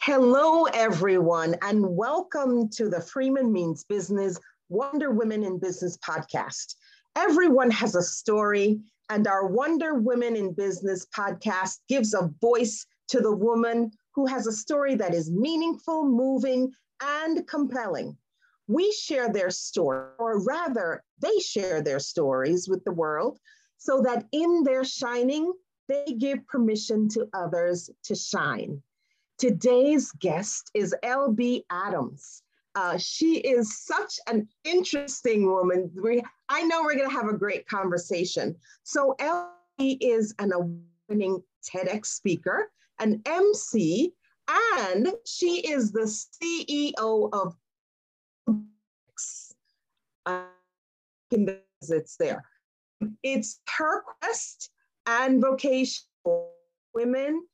Hello, everyone, and welcome to the Freeman Means Business Wonder Women in Business podcast. Everyone has a story, and our Wonder Women in Business podcast gives a voice to the woman who has a story that is meaningful, moving, and compelling. We share their story, or rather, they share their stories with the world so that in their shining, they give permission to others to shine. Today's guest is LB Adams. Uh, she is such an interesting woman. We, I know we're going to have a great conversation. So, LB is an award-winning TEDx speaker, an MC, and she is the CEO of uh, it's there. It's her quest and vocation for women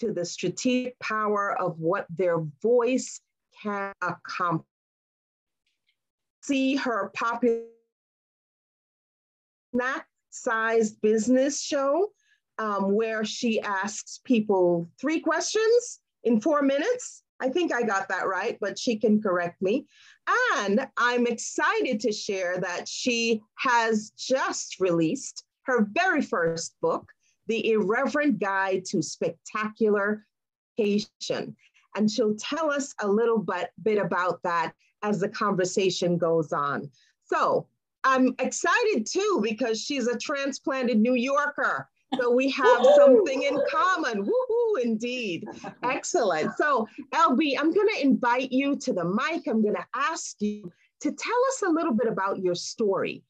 to the strategic power of what their voice can accomplish. See her popular snack sized business show um, where she asks people three questions in four minutes. I think I got that right, but she can correct me. And I'm excited to share that she has just released her very first book, The Irreverent Guide to Spectacular Vacation. And she'll tell us a little bit, bit about that as the conversation goes on. So I'm excited too because she's a transplanted New Yorker. So we have something in common. Woohoo, indeed. Excellent. So, LB, I'm going to invite you to the mic. I'm going to ask you to tell us a little bit about your story.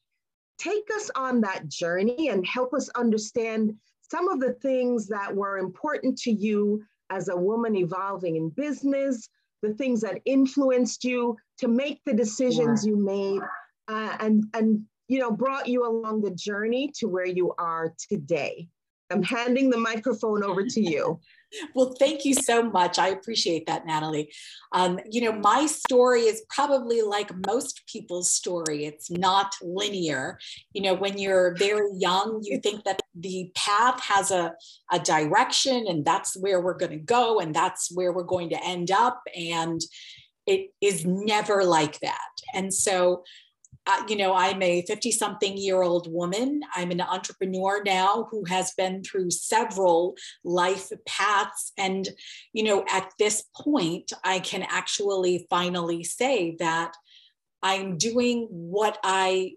Take us on that journey and help us understand some of the things that were important to you as a woman evolving in business, the things that influenced you to make the decisions yeah. you made, uh, and, and you know, brought you along the journey to where you are today. I'm handing the microphone over to you. well, thank you so much. I appreciate that, Natalie. Um, you know, my story is probably like most people's story. It's not linear. You know, when you're very young, you think that the path has a, a direction and that's where we're going to go and that's where we're going to end up. And it is never like that. And so uh, you know, I'm a 50 something year old woman. I'm an entrepreneur now who has been through several life paths. And, you know, at this point, I can actually finally say that I'm doing what I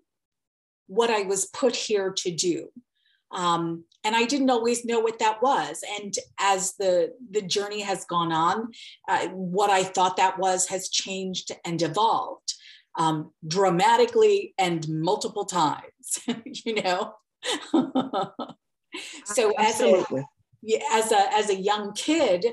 what I was put here to do. Um, and I didn't always know what that was. And as the the journey has gone on, uh, what I thought that was has changed and evolved um, dramatically and multiple times, you know? so as a, as a, as a young kid,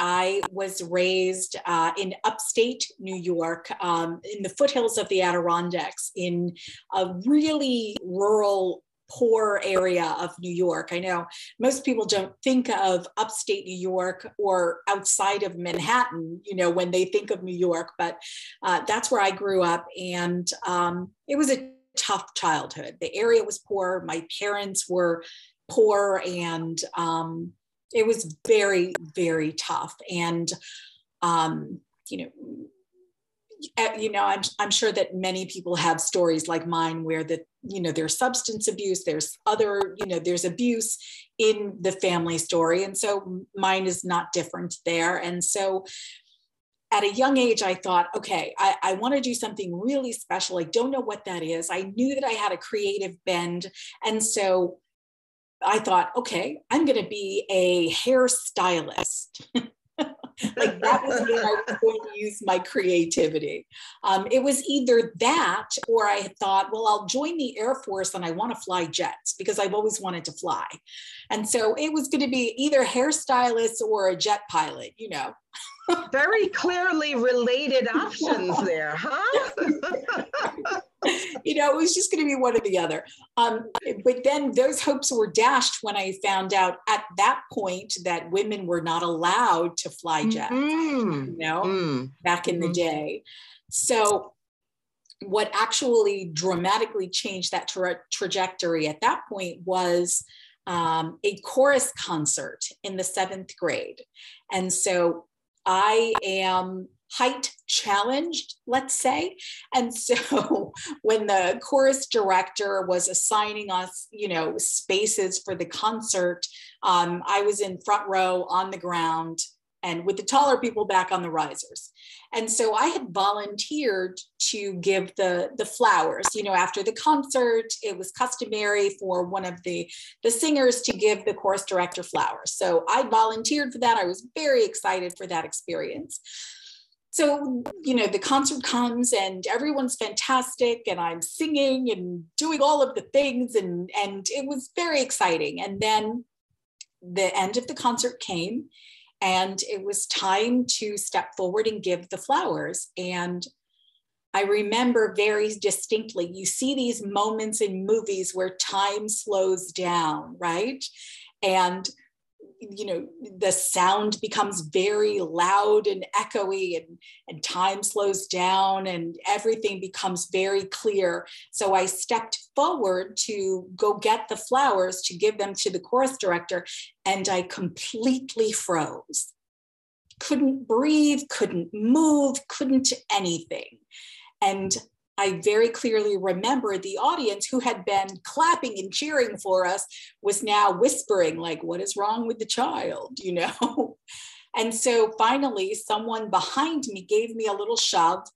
I was raised uh, in upstate New York, um, in the foothills of the Adirondacks, in a really rural poor area of New York. I know most people don't think of upstate New York or outside of Manhattan, you know, when they think of New York, but uh, that's where I grew up. And um, it was a tough childhood. The area was poor. My parents were poor and um, it was very, very tough. And, um, you know, Uh, you know I'm, I'm sure that many people have stories like mine where the you know there's substance abuse there's other you know there's abuse in the family story. And so mine is not different there. And so at a young age i thought okay i, I want to do something really special. I don't know what that is. I knew that i had a creative bend. And so i thought okay i'm going to be a hairstylist like that was where I was going to use my creativity. Um, it was either that or I thought, well, I'll join the Air Force and I want to fly jets because I've always wanted to fly. And so it was going to be either hairstylist or a jet pilot, you know. Very clearly related options there, huh? you know, it was just going to be one or the other. Um, but then those hopes were dashed when I found out at that point that women were not allowed to fly jets, mm-hmm. you know, mm. back in mm-hmm. the day. So, what actually dramatically changed that tra- trajectory at that point was um, a chorus concert in the seventh grade. And so I am height challenged, let's say. And so when the chorus director was assigning us, you know, spaces for the concert, um, I was in front row on the ground and with the taller people back on the risers. And so I had volunteered to give the, the flowers. You know, after the concert, it was customary for one of the, the singers to give the chorus director flowers. So I volunteered for that. I was very excited for that experience. So, you know, the concert comes and everyone's fantastic, and I'm singing and doing all of the things, and, and it was very exciting. And then the end of the concert came, and it was time to step forward and give the flowers. And I remember very distinctly, you see these moments in movies where time slows down, right? And you know the sound becomes very loud and echoey and, and time slows down and everything becomes very clear. So i stepped forward to go get the flowers to give them to the chorus director and i completely froze. Couldn't breathe couldn't move couldn't anything. And I very clearly remember the audience who had been clapping and cheering for us was now whispering, like, what is wrong with the child? You know? and so finally, someone behind me gave me a little shove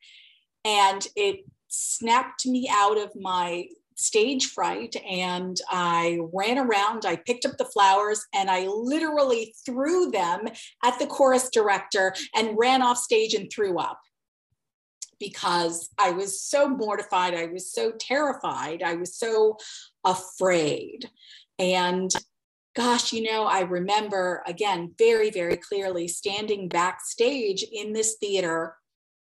and it snapped me out of my stage fright and I ran around, I picked up the flowers and I literally threw them at the chorus director and ran off stage and threw up because I was so mortified. I was so terrified. I was so afraid. And gosh, you know, I remember again very, very clearly standing backstage in this theater,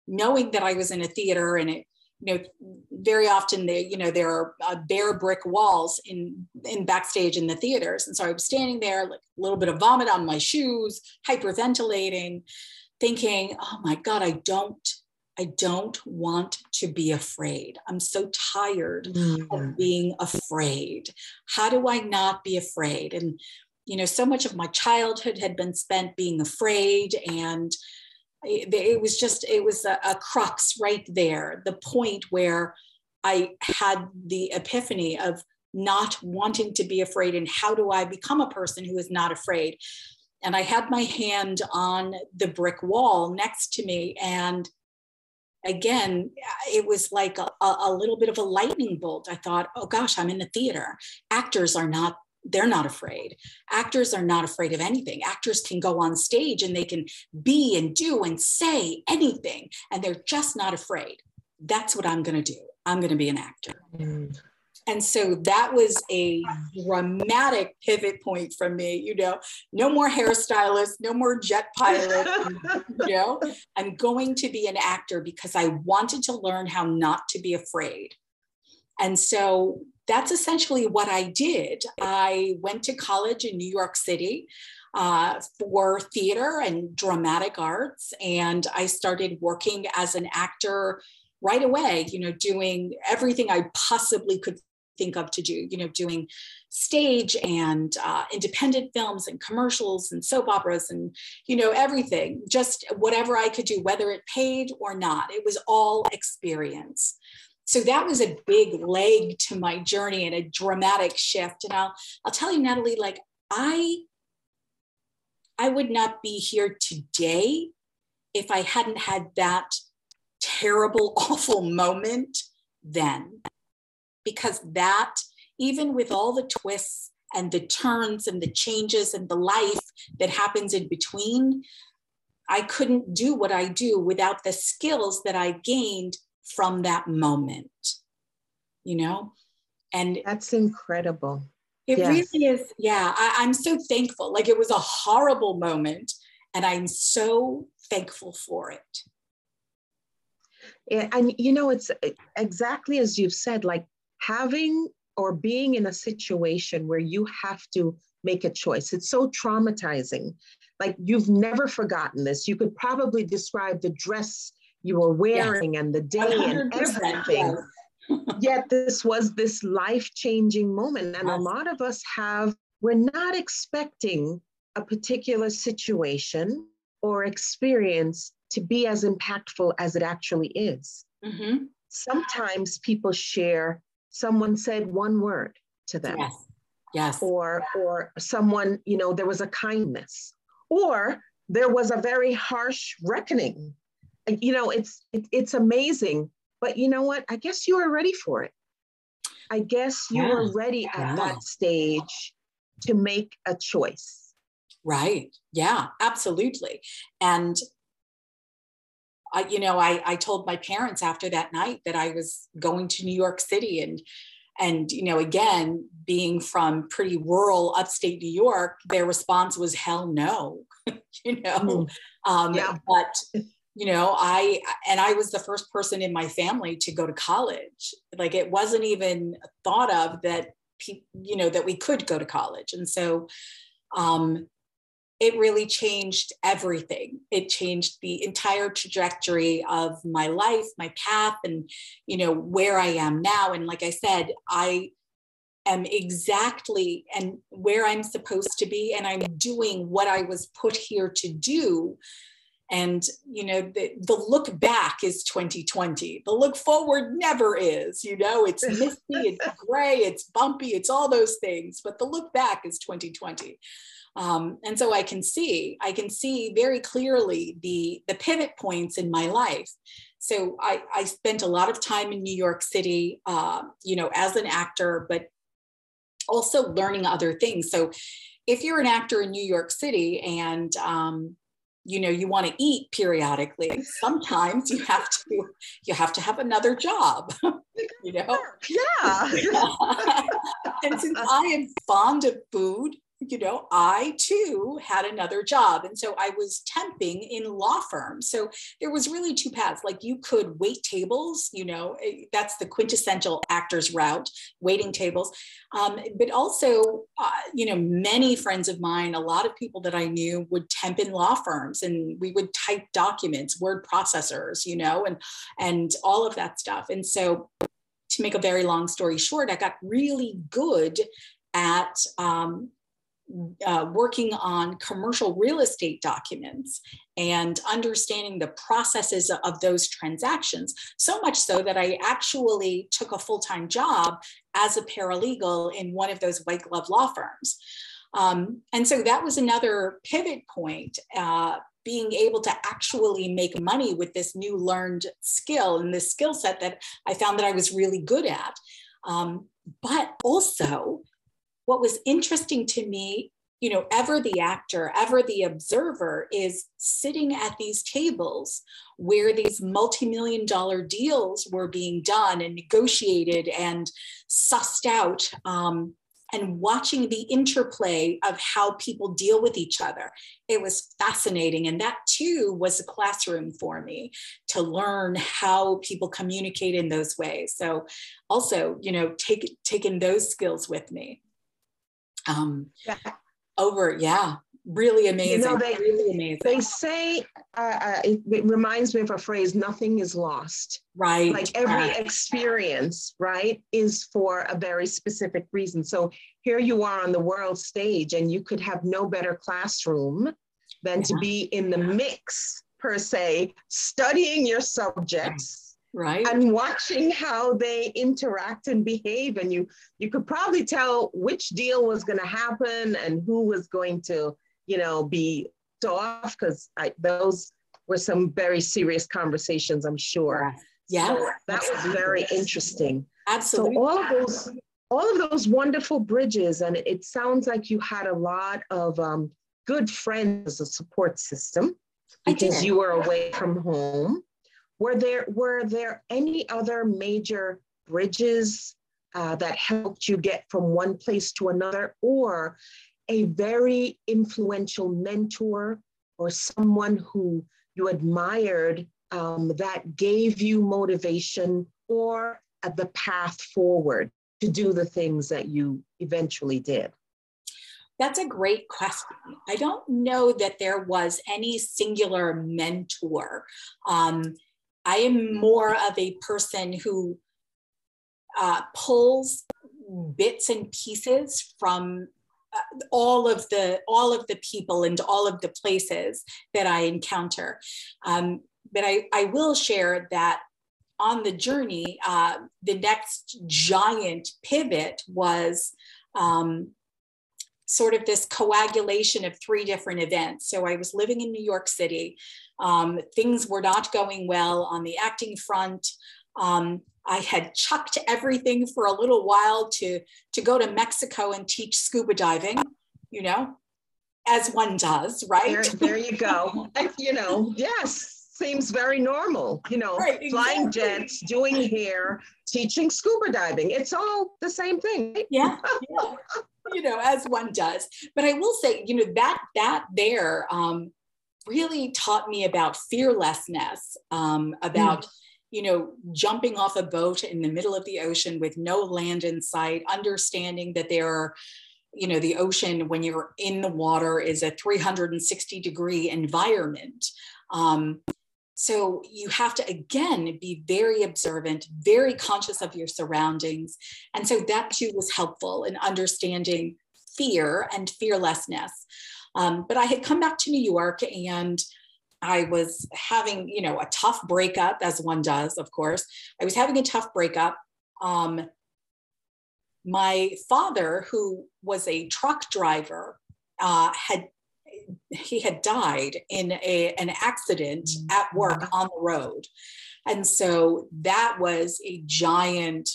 knowing that I was in a theater and it, you know, very often they, you know, there are uh, bare brick walls in in backstage in the theaters, and so I was standing there, like a little bit of vomit on my shoes, hyperventilating, thinking, "Oh my God, I don't I don't want to be afraid. I'm so tired mm-hmm. of mm. being afraid. How do I not be afraid? And, you know, so much of my childhood had been spent being afraid. And it, it was just, it was a, a crux right there, the point where I had the epiphany of not wanting to be afraid and how do I become a person who is not afraid? And I had my hand on the brick wall next to me and again, it was like a, a little bit of a lightning bolt. I thought, oh gosh, I'm in the theater. Actors are not they're not afraid. Actors are not afraid of anything. Actors can go on stage and they can be and do and say anything, and they're just not afraid. That's what I'm going to do. I'm going to be an actor. Mm. And so that was a dramatic pivot point from me. You know, no more hairstylist, no more jet pilot. you know, I'm going to be an actor because I wanted to learn how not to be afraid. And so that's essentially what I did. I went to college in New York City. Uh, for theater and dramatic arts. And I started working as an actor right away, you know, doing everything I possibly could think of to do, you know, doing stage and uh, independent films and commercials and soap operas and, you know, everything, just whatever I could do, whether it paid or not. It was all experience. So that was a big leg to my journey and a dramatic shift. And I'll, I'll tell you, Natalie, like I, I would not be here today if I hadn't had that terrible, awful moment then because that, even with all the twists and the turns and the changes and the life that happens in between, I couldn't do what I do without the skills that I gained from that moment, you know? And that's incredible. It yes. really is. Yeah. I, I'm so thankful. Like it was a horrible moment, and I'm so thankful for it. And you know, it's eh, exactly as you've said, like having or being in a situation where you have to make a choice. It's so traumatizing. Like you've never forgotten this. You could probably describe the dress you were wearing yes. and the day and everything. Yes. Yet this was this life changing moment. And a lot of us have we're not expecting a particular situation or experience to be as impactful as it actually is. Mm-hmm. Sometimes people share, someone said one word to them. Yes. Yes. Or or someone, you know, there was a kindness. Or there was a very harsh reckoning. You know, it's it, it's amazing. But you know what? I guess you were ready for it. I guess you yeah. were ready at yeah. that stage to make a choice. Right. Yeah, absolutely. And I, you know, I, I told my parents after that night that I was going to New York City and and you know again being from pretty rural upstate new york their response was hell no you know mm. um, yeah. but you know i and i was the first person in my family to go to college like it wasn't even thought of that you know that we could go to college and so um it really changed everything it changed the entire trajectory of my life my path and you know where i am now. And like i said i am exactly and where i'm supposed to be and i'm doing what i was put here to do. And you know the, the look back is 2020 the look forward never is you know? It's misty it's gray it's bumpy it's all those things but the look back is 2020 um, and so I can see, I can see very clearly the, the pivot points in my life. So I, I spent a lot of time in New York City, uh, you know, as an actor, but also learning other things. So if you're an actor in New York City and um, you know you want to eat periodically sometimes you have to you have to have another job you know yeah and since i am fond of food you know, I too had another job. And so I was temping in law firms. So there was really two paths. Like you could wait tables, you know, eh, that's the quintessential actor's route, waiting tables. Um, but also, uh, you know, many friends of mine, a lot of people that I knew would temp in law firms and we would type documents, word processors, you know, and and all of that stuff. And so to make a very long story short, I got really good at um, uh, working on commercial real estate documents and understanding the processes of those transactions. So much so that I actually took a full time job as a paralegal in one of those white glove law firms. Um, and so that was another pivot point. Uh, being able to actually make money with this new learned skill and this skill set that I found that I was really good at. Um, but also what was interesting to me you know ever the actor ever the observer is sitting at these tables where these multi-million dollar deals were being done and negotiated and sussed out um, and watching the interplay of how people deal with each other. It was fascinating. And that too was a classroom for me to learn how people communicate in those ways. So also you know take taking those skills with me um, yeah. over yeah really amazing you know, they, really amazing. they say uh, uh, it, it, reminds me of a phrase nothing is lost. Right like every experience right is for a very specific reason. So here you are on the world stage and you could have no better classroom than yeah. to be in the mix per se studying your subjects right? And watching how they interact and behave and you you could probably tell which deal was going to happen and who was going to you know be off because those were some very serious conversations i'm sure. Yeah so that was very interesting. Absolutely. so all of those all of those wonderful bridges and it, sounds like you had a lot of um, good friends as a support system because you were away from home were there were there any other major bridges uh, that helped you get from one place to another, or a very influential mentor or someone who you admired um, that gave you motivation or uh, the path forward to do the things that you eventually did? That's a great question. I don't know that there was any singular mentor. Um, I am more of a person who uh, pulls bits and pieces from all of the all of the people and all of the places that I encounter. Um, but I, I will share that on the journey, uh, the next giant pivot was um, sort of this coagulation of three different events. So I was living in New York City. Um, things were not going well on the acting front. Um, I had chucked everything for a little while to, to go to Mexico and teach scuba diving, you know, as one does, right? There, there you go. you know, yes seems very normal, you know, right, exactly. flying jets, doing hair, teaching scuba diving. It's all the same thing. Yeah. yeah. You know, as one does. But I will say, you know, that that there um, really taught me about fearlessness, um, about mm. you know, jumping off a boat in the middle of the ocean with no land in sight, understanding that there are you know the ocean when you're in the water is a 360 degree environment um, so you have to, again, be very observant, very conscious of your surroundings. And so that too was helpful in understanding fear and fearlessness. Um, but I had come back to New York and I was having, you know, a tough breakup, as one does, of course. I was having a tough breakup. Um, my father, who was a truck driver, uh, had he had died in a, an accident mm-hmm. at work on the road. And so that was a giant,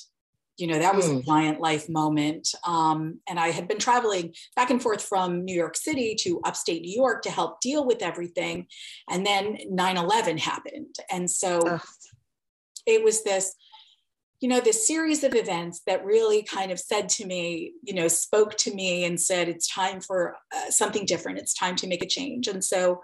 you know, that was mm. a giant life moment. Um, and I had been traveling back and forth from New York City to upstate New York to help deal with everything. And then 9 11 happened. And so Ugh. it was this you know, this series of events that really kind of said to me, you know, spoke to me and said, it's time for uh, something different. It's time to make a change. And so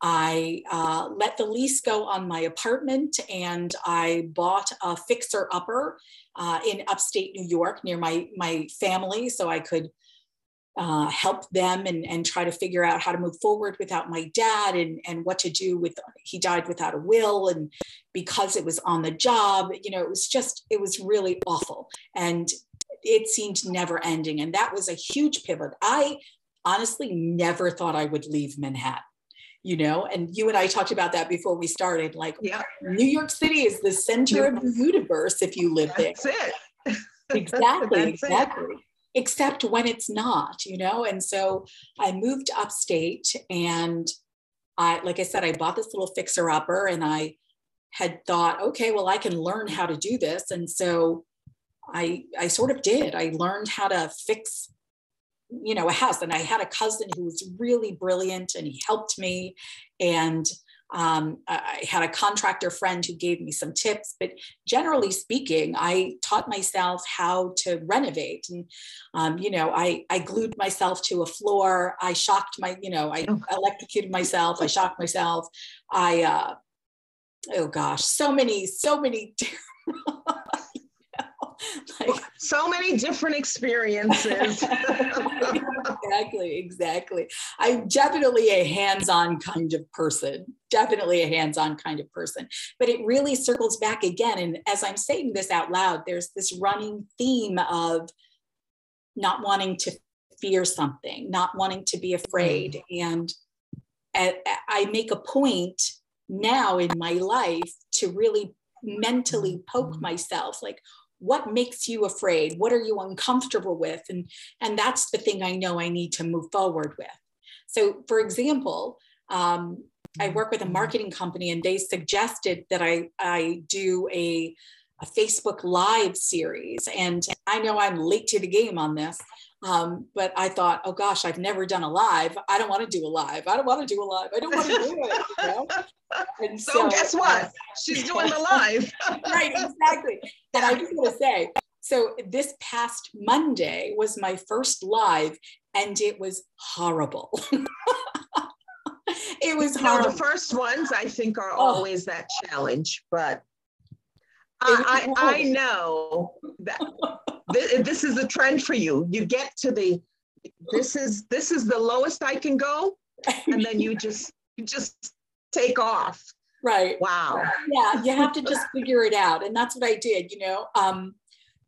I uh, let the lease go on my apartment and I bought a fixer upper uh, in upstate New York near my, my family so I could uh, help them and, and try to figure out how to move forward without my dad and, and what to do with he died without a will and because it was on the job you know it was just it was really awful. And it seemed never ending. And that was a huge pivot. I honestly never thought i would leave manhattan you know? And you and i talked about that before we started like yeah. new york city is the center of the universe if you live there. That's there. it. exactly exactly it except when it's not, you know? And so I moved upstate and I, like I said, I bought this little fixer upper and I had thought, okay, well, I can learn how to do this. And so I, I sort of did. I learned how to fix, you know, a house. And I had a cousin who was really brilliant and he helped me. And um, I had a contractor friend who gave me some tips, but generally speaking, I taught myself how to renovate. And, um, you know, I, I glued myself to a floor. I shocked my, you know, I oh. electrocuted myself. I shocked myself. I, uh, oh gosh, so many, so many like, so many different experiences. exactly, exactly. I'm definitely a hands on kind of person, definitely a hands on kind of person. But it really circles back again. And as I'm saying this out loud, there's this running theme of not wanting to fear something, not wanting to be afraid. Mm. And I make a point now in my life to really mentally poke myself like what makes you afraid? What are you uncomfortable with? And and that's the thing i know i need to move forward with. So for example um, i work with a marketing company and they suggested that i i do a a Facebook Live series. And I know I'm late to the game on this, um, but I thought, oh gosh, I've never done a live. I don't want to do a live. I don't want to do a live. I don't want to do it. You know? And so, so guess what? Uh, She's doing the live. right, exactly. And I just want to say, so this past Monday was my first live, and it was horrible. it was horrible. the first ones I think are oh. always that challenge, but I, I, know that this is a trend for you. You get to the this is this is the lowest I can go, and then you just you just take off. Right. Wow. Yeah, you have to just figure it out, and that's what I did. You know, um,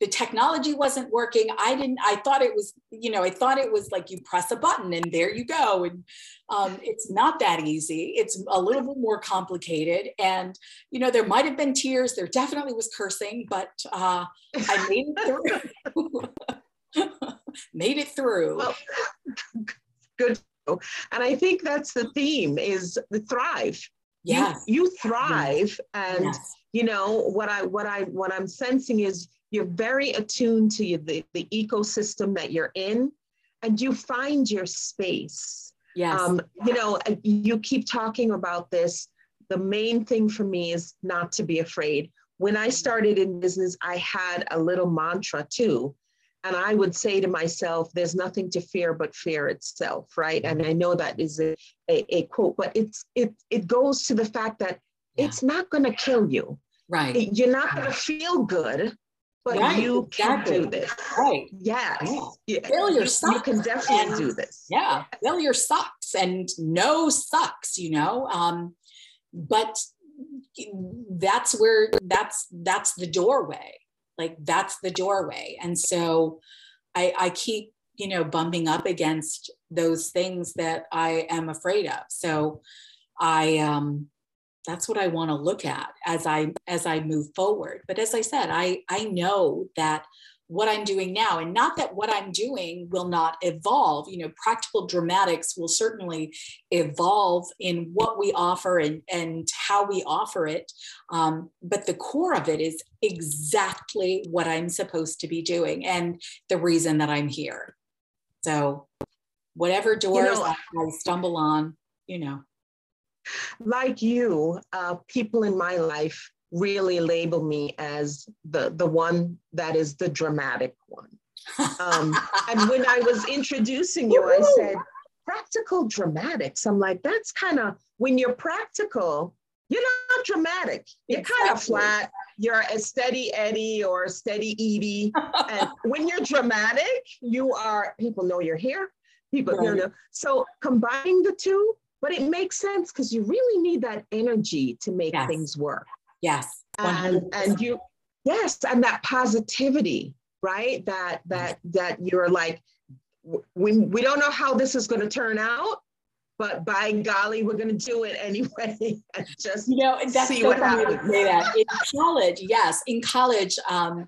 the technology wasn't working. I didn't i thought it was you know i thought it was like you press a button and there you go. And um, it's not that easy. It's a little bit more complicated. And you know there might have been tears. There definitely was cursing but uh, i made it through. Made it through. Well, good. And i think that's the theme is the thrive. Yes. you, you thrive. And yes. you know what i what i what i'm sensing is you're very attuned to the, the ecosystem that you're in and you find your space. Yes. Um, you know, you keep talking about this. The main thing for me is not to be afraid. When I started in business, I had a little mantra too. And I would say to myself, there's nothing to fear but fear itself, right? And I know that is a, a, a quote, but it's it it goes to the fact that yeah. it's not gonna kill you. Right. You're not gonna feel good, but right, you exactly. can do this. Right. Yes. Yeah. Failure you, sucks. You can definitely and, do this. Yeah. Failure sucks and no sucks, you know. Um, but that's where that's that's the doorway. Like that's the doorway. And so I, I keep, you know, bumping up against those things that I am afraid of. So I um that's what I want to look at as I as I move forward. But as I said, I I know that what I'm doing now, and not that what I'm doing will not evolve. You know, practical dramatics will certainly evolve in what we offer and, and how we offer it. Um, but the core of it is exactly what I'm supposed to be doing and the reason that I'm here. So, whatever doors you know, I, I stumble on, you know like you, uh, people in my life really label me as the, the one that is the dramatic one. Um, and when I was introducing you, I said, practical dramatics. I'm like, that's kind of, when you're practical, you're not dramatic. You're exactly. kind of flat. You're a steady Eddie or a steady Edie. and when you're dramatic, you are, people know you're here. People, right. you know. So combining the two, but it makes sense because you really need that energy to make yes. things work. Yes. And, and you, yes, and that positivity, right? That that that you're like, we we don't know how this is going to turn out, but by golly, we're going to do it anyway. just you know, that's see so what happens. Say that. In college, yes, in college, um,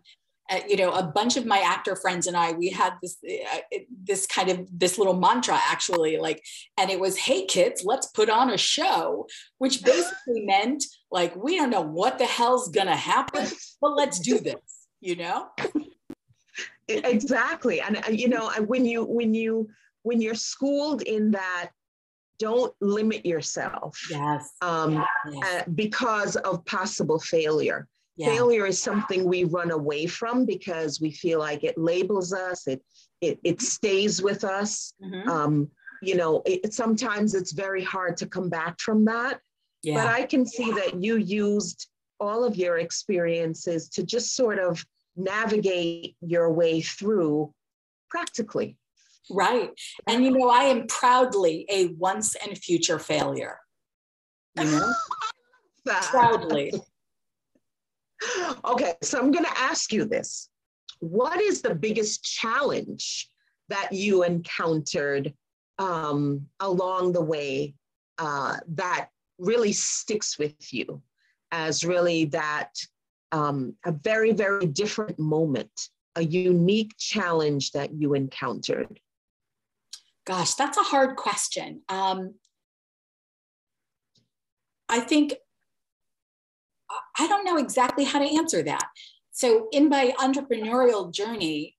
uh, you know, a bunch of my actor friends and I, we had this uh, this kind of this little mantra actually, like, and it was, "Hey kids, let's put on a show," which basically meant like we don't know what the hell's gonna happen, but let's do this, you know. Exactly, and uh, you know, when you when you when you're schooled in that don't limit yourself yes, um, yes. Uh, because of possible failure yeah. Failure is something we run away from because we feel like it labels us, it it, it stays with us. Mm-hmm. Um, you know, it, sometimes it's very hard to come back from that. Yeah. But I can see that you used all of your experiences to just sort of navigate your way through practically. Right. And you know, I am proudly a once and future failure. You know? proudly. Okay, so I'm going to ask you this. What is the biggest challenge that you encountered um, along the way uh, that really sticks with you as really that um, a very, very different moment, a unique challenge that you encountered? Gosh, that's a hard question. Um, I think I don't know exactly how to answer that. So, in my entrepreneurial journey,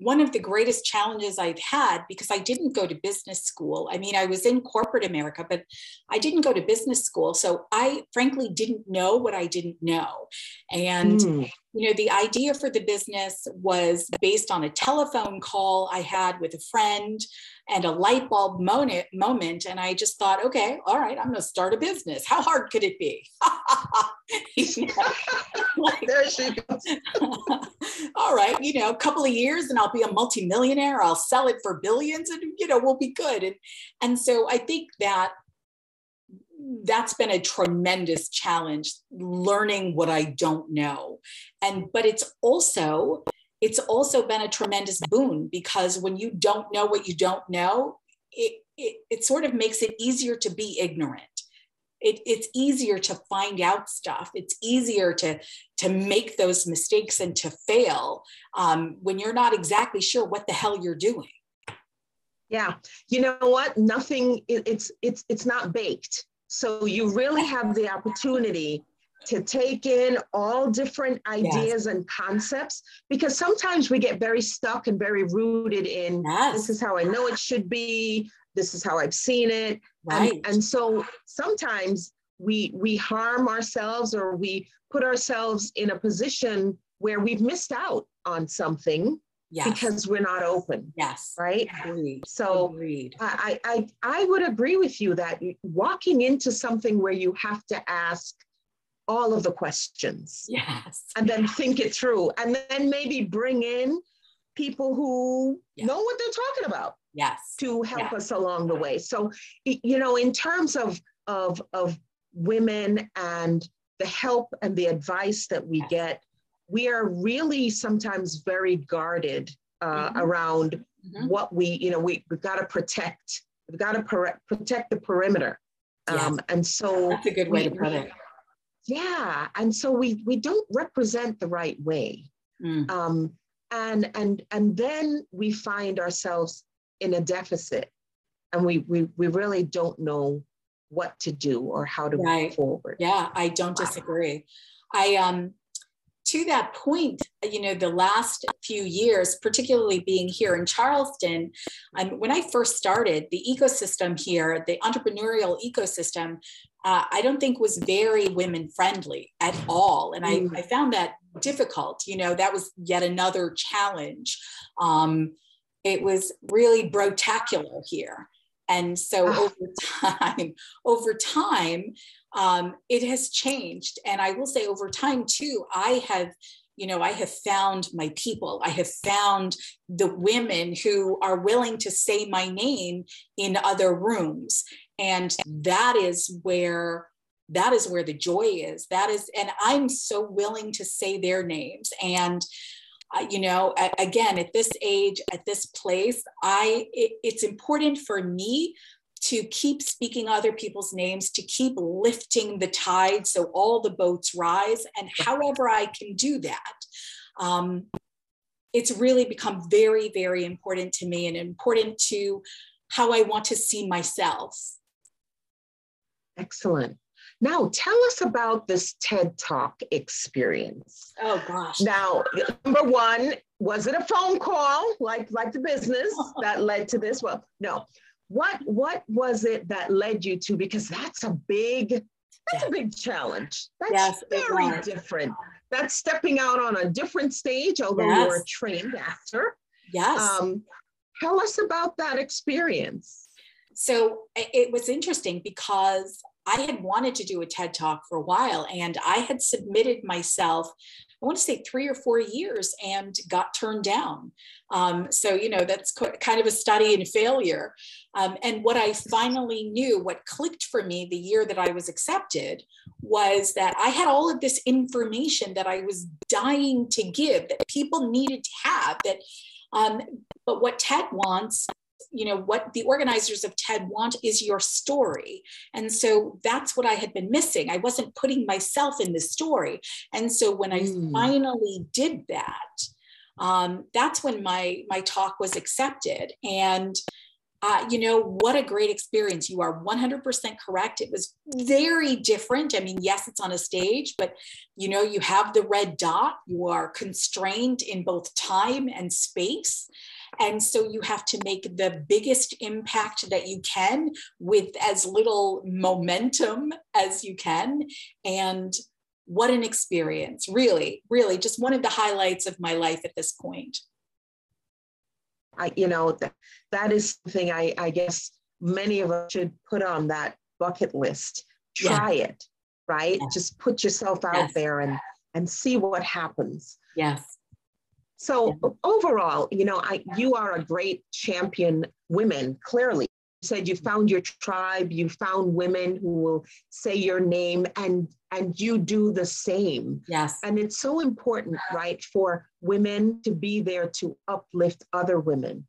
one of the greatest challenges I've had because I didn't go to business school. I mean, I was in corporate America, but I didn't go to business school. So I frankly didn't know what I didn't know. And, mm. You know, the idea for the business was based on a telephone call I had with a friend and a light bulb moment, moment. And I just thought, okay, all right, I'm going to start a business. How hard could it be? like, there she goes. all right, you know, a couple of years and I'll be a multimillionaire. I'll sell it for billions and, you know, we'll be good. And, and so I think that that's been a tremendous challenge learning what I don't know. And, but it's also, it's also been a tremendous boon because when you don't know what you don't know, it, it, it sort of makes it easier to be ignorant. It, it's easier to find out stuff. It's easier to, to make those mistakes and to fail um, when you're not exactly sure what the hell you're doing. Yeah, you know what? Nothing. It, it's it's it's not baked. So you really have the opportunity to take in all different ideas yes. and concepts because sometimes we get very stuck and very rooted in yes. this is how I know it should be, this is how I've seen it. Right. And, and so sometimes we we harm ourselves or we put ourselves in a position where we've missed out on something yes. because we're not open. Yes. Right. Agreed. So Agreed. I, I I would agree with you that walking into something where you have to ask all of the questions. Yes. And then think it through. And then maybe bring in people who yes. know what they're talking about. Yes. To help us along the way. So, you know, in terms of, of, of women and the help and the advice that we yes. get, we are really sometimes very guarded uh, mm-hmm. around mm-hmm. what we, you know, we, we've got to protect, we've got to per- protect the perimeter. Yes. Um, and so that's a good way we, to put it yeah and so we we don't represent the right way mm. um, and and and then we find ourselves in a deficit and we we, we really don't know what to do or how to right. move forward yeah i don't disagree i um to that point, you know, the last few years, particularly being here in Charleston, um, when I first started, the ecosystem here, the entrepreneurial ecosystem, uh, I don't think was very women friendly at all. And I, mm. I found that difficult. You know, that was yet another challenge. Um, it was really brotacular here. And so ah. over time, over time, um, it has changed. And I will say over time too, I have, you know, I have found my people. I have found the women who are willing to say my name in other rooms. And that is where that is where the joy is that is and i'm so willing to say their names and uh, you know again at this age at this place i it, it's important for me to keep speaking other people's names, to keep lifting the tide so all the boats rise. And however I can do that, um, it's really become very, very important to me and important to how I want to see myself. Excellent. Now, tell us about this TED Talk experience. Oh gosh. Now, number one, was it a phone call like like the business that led to this? Well, no what what was it that led you to because that's a big that's a big challenge. That's yes, very different. That's stepping out on a different stage although yes. you're a trained actor. Yes. Um, tell us about that experience. So it was interesting because I had wanted to do a TED talk for a while and I had submitted myself I want to say three or four years and got turned down. Um, so, you know, that's kind of a study in failure. Um, and what I finally knew, what clicked for me the year that I was accepted, was that I had all of this information that I was dying to give that people needed to have. That, um, but what TED wants you know what the organizers of ted want is your story. And so that's what i had been missing. I wasn't putting myself in the story. And so when i mm. finally did that um, that's when my my talk was accepted. And uh, you know what a great experience. You are 100% correct. It was very different. I mean yes it's on a stage but you know you have the red dot. You are constrained in both time and space and so you have to make the biggest impact that you can with as little momentum as you can. And what an experience, really, really, just one of the highlights of my life at this point. I, you know, that, that is something I, I guess many of us should put on that bucket list. Try yeah. it, right? Yeah. Just put yourself out yes. there and and see what happens. Yes. So overall, you know, I you are a great champion women, clearly. said you found your tribe, you found women who will say your name and and you do the same. Yes. And it's so important, right, for women to be there to uplift other women.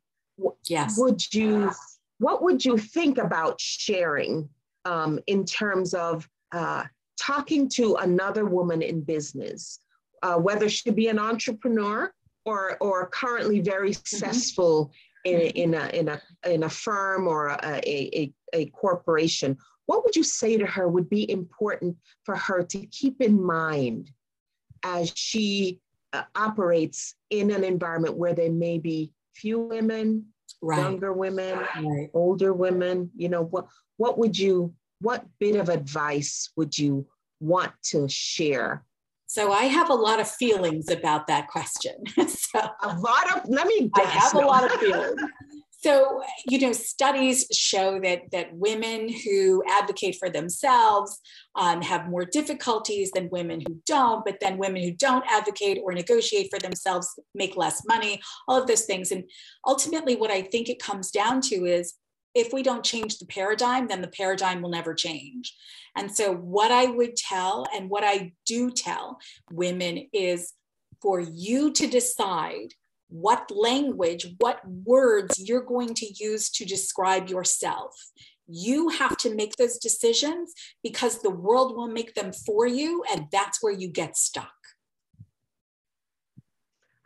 Yes. Would you what would you think about sharing um, in terms of uh, talking to another woman in business, uh, whether she be an entrepreneur or or currently very mm-hmm. successful in, in, a, in, a, in a firm or a, a, a corporation, what would you say to her would be important for her to keep in mind as she uh, operates in an environment where there may be few women, right. younger women, right. older women? You know, what, what would you, what bit of advice would you want to share so I have a lot of feelings about that question. so a lot of let me guess. I have no. a lot of feelings. So, you know, studies show that that women who advocate for themselves um, have more difficulties than women who don't. But then women who don't advocate or negotiate for themselves make less money. All of those things, and ultimately, what I think it comes down to is if we don't change the paradigm, then the paradigm will never change. And so, what I would tell and what I do tell women is for you to decide what language, what words you're going to use to describe yourself. You have to make those decisions because the world will make them for you, and that's where you get stuck.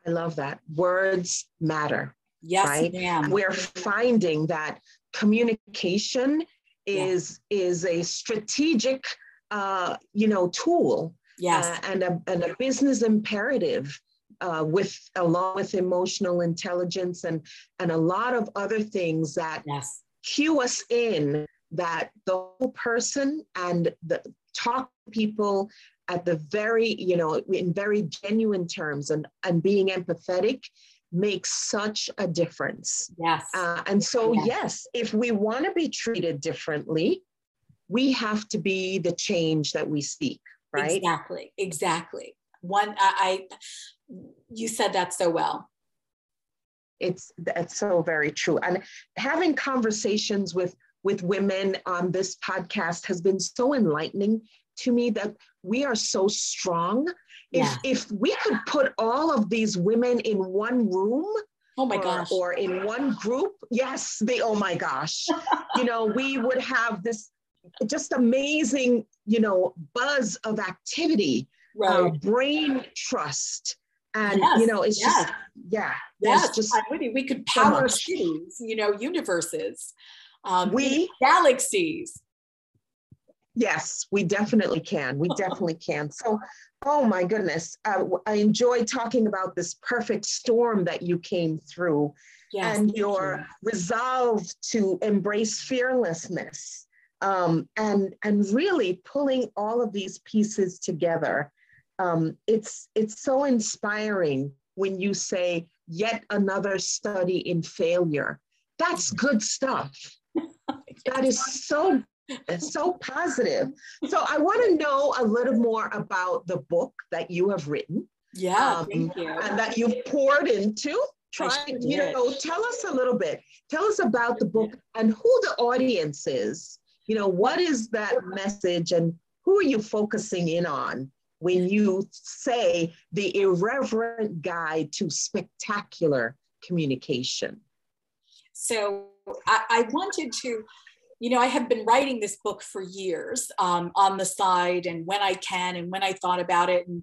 I love that. Words matter. Yes, right? ma'am. We're finding that communication is yeah. is a strategic uh, you know tool yes. Uh, and a and a business imperative uh, with along with emotional intelligence and and a lot of other things that yes. cue us in that the whole person and the talk people at the very you know in very genuine terms and and being empathetic makes such a difference. Yes. Uh, and so, yes. yes, if we want to be treated differently, we have to be the change that we seek, right? Exactly. Exactly. One, I, I you said that so well. It's that's so very true. And having conversations with with women on this podcast has been so enlightening to me that we are so strong if if we could put all of these women in one room oh my or, gosh or in one group yes they oh my gosh you know we would have this just amazing you know buzz of activity uh, right. uh, brain trust and yes, you know it's yes. just yeah yes just we could power so cities you know universes um, we galaxies Yes, we definitely can. We definitely can. So, oh my goodness, uh, I enjoy talking about this perfect storm that you came through yes, and your you. resolve to embrace fearlessness um, and, and really pulling all of these pieces together. Um, it's, it's so inspiring when you say, yet another study in failure. That's good stuff. That is so it's so positive. So I want to know a little more about the book that you have written. Yeah, um, thank you. And that you've poured into. Try, you know, tell us a little bit. Tell us about the book and who the audience is. You know, what is that message and who are you focusing in on when you say the irreverent guide to spectacular communication? So I, I wanted to you know, I have been writing this book for years um, on the side and when I can and when I thought about it. And,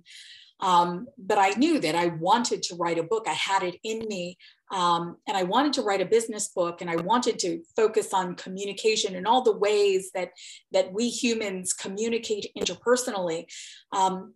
um, but I knew that I wanted to write a book. I had it in me. Um, and I wanted to write a business book and I wanted to focus on communication and all the ways that, that we humans communicate interpersonally. Um,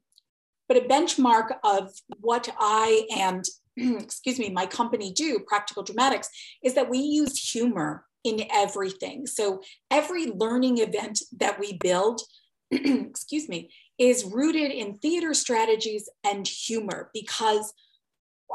but a benchmark of what I and, excuse me, my company do, Practical Dramatics, is that we use humor in everything. So every learning event that we build, excuse me, is rooted in theater strategies and humor because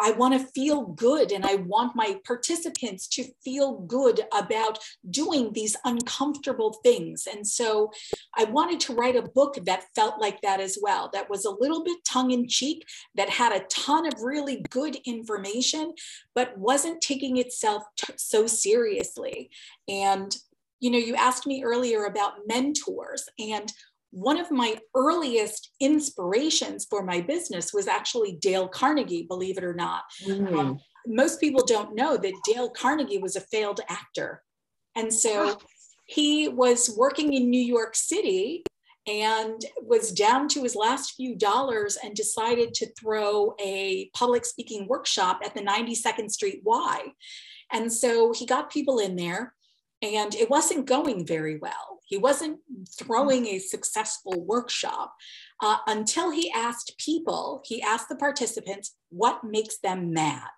I want to feel good and I want my participants to feel good about doing these uncomfortable things. And so I wanted to write a book that felt like that as well, that was a little bit tongue in cheek, that had a ton of really good information, but wasn't taking itself t- so seriously. And you know, you asked me earlier about mentors, and one of my earliest inspirations for my business was actually Dale Carnegie, believe it or not. Mm. Um, most people don't know that Dale Carnegie was a failed actor. And so he was working in New York City and was down to his last few dollars and decided to throw a public speaking workshop at the 92nd Street Y. And so he got people in there and it wasn't going very well. He wasn't throwing a successful workshop uh, until he asked people, he asked the participants, what makes them mad?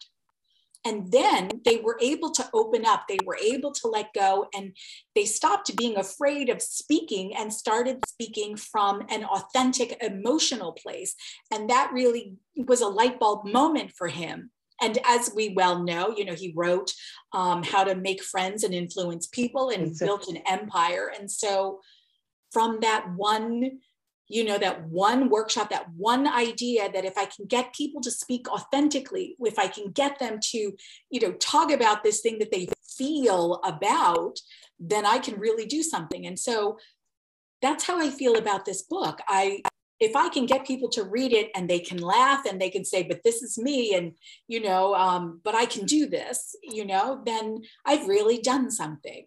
And then they were able to open up, they were able to let go, and they stopped being afraid of speaking and started speaking from an authentic emotional place. And that really was a light bulb moment for him. And as we well know, you know, he wrote um, How to Make Friends and Influence People and exactly. built an empire. And so from that one you know that one workshop that one idea that if i can get people to speak authentically if i can get them to you know talk about this thing that they feel about then i can really do something and so that's how i feel about this book i if i can get people to read it and they can laugh and they can say but this is me and you know um, but i can do this you know then i've really done something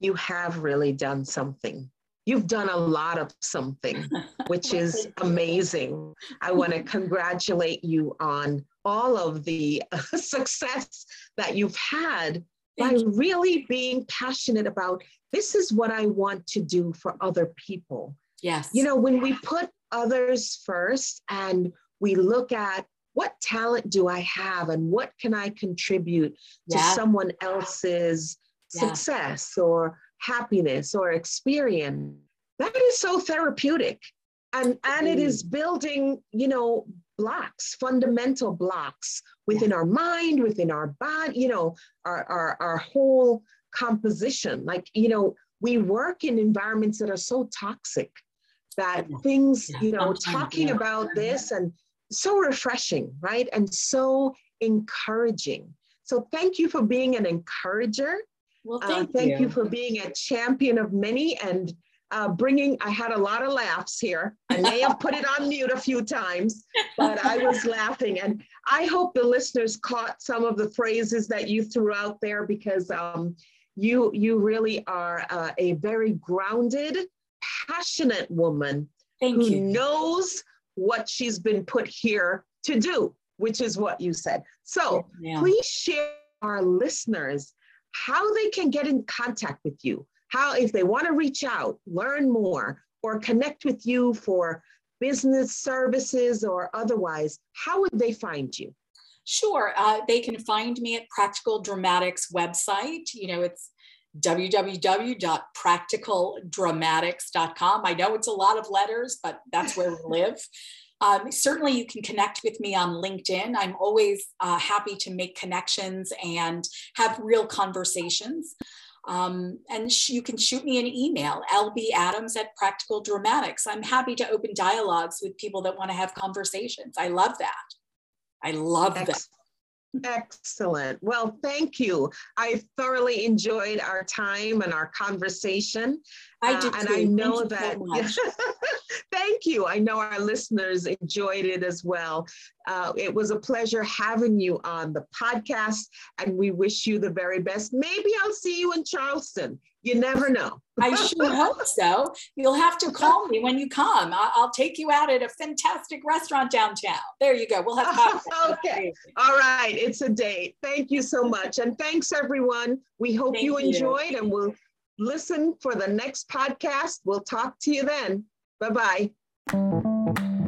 you have really done something You've done a lot of something, which is amazing. I want to congratulate you on all of the uh, success that you've had by really being passionate about this is what I want to do for other people. Yes. You know, when we put others first and we look at what talent do I have and what can I contribute to yeah. someone else's yeah. success or happiness or experience. That is so therapeutic. And, and it is building, you know, blocks, fundamental blocks within our mind, within our body, you know, our, our, our whole composition. Like, you know, we work in environments that are so toxic that things, you know, talking about this and so refreshing, right? And so encouraging. So thank you for being an encourager well, thank, uh, thank you. you. for being a champion of many and uh, bringing, I had a lot of laughs here. I may have put it on mute a few times, but I was laughing. And I hope the listeners caught some of the phrases that you threw out there because um, you, you really are uh, a very grounded, passionate woman Thank who you. knows what she's been put here to do, which is what you said. So please share our listeners how they can get in contact with you, how, if they want to reach out, learn more, or connect with you for business services or otherwise, how would they find you? Sure. Uh, they can find me at Practical Dramatics website. You know, it's www.practicaldramatics.com. I know it's a lot of letters, but that's where we live. Um, certainly, you can connect with me on LinkedIn. I'm always uh, happy to make connections and have real conversations. Um, and sh- you can shoot me an email, lbadams at Practical Dramatics. I'm happy to open dialogues with people that want to have conversations. I love that. I love Excellent. that. Excellent. Well, thank you. I thoroughly enjoyed our time and our conversation. I did. Uh, and I know that. So thank you. I know our listeners enjoyed it as well. Uh, it was a pleasure having you on the podcast, and we wish you the very best. Maybe I'll see you in Charleston. You never know. I sure hope so. You'll have to call me when you come. I'll take you out at a fantastic restaurant downtown. There you go. We'll have coffee. okay. All right. It's a date. Thank you so much. And thanks, everyone. We hope Thank you enjoyed, you. and we'll listen for the next podcast. We'll talk to you then. Bye bye.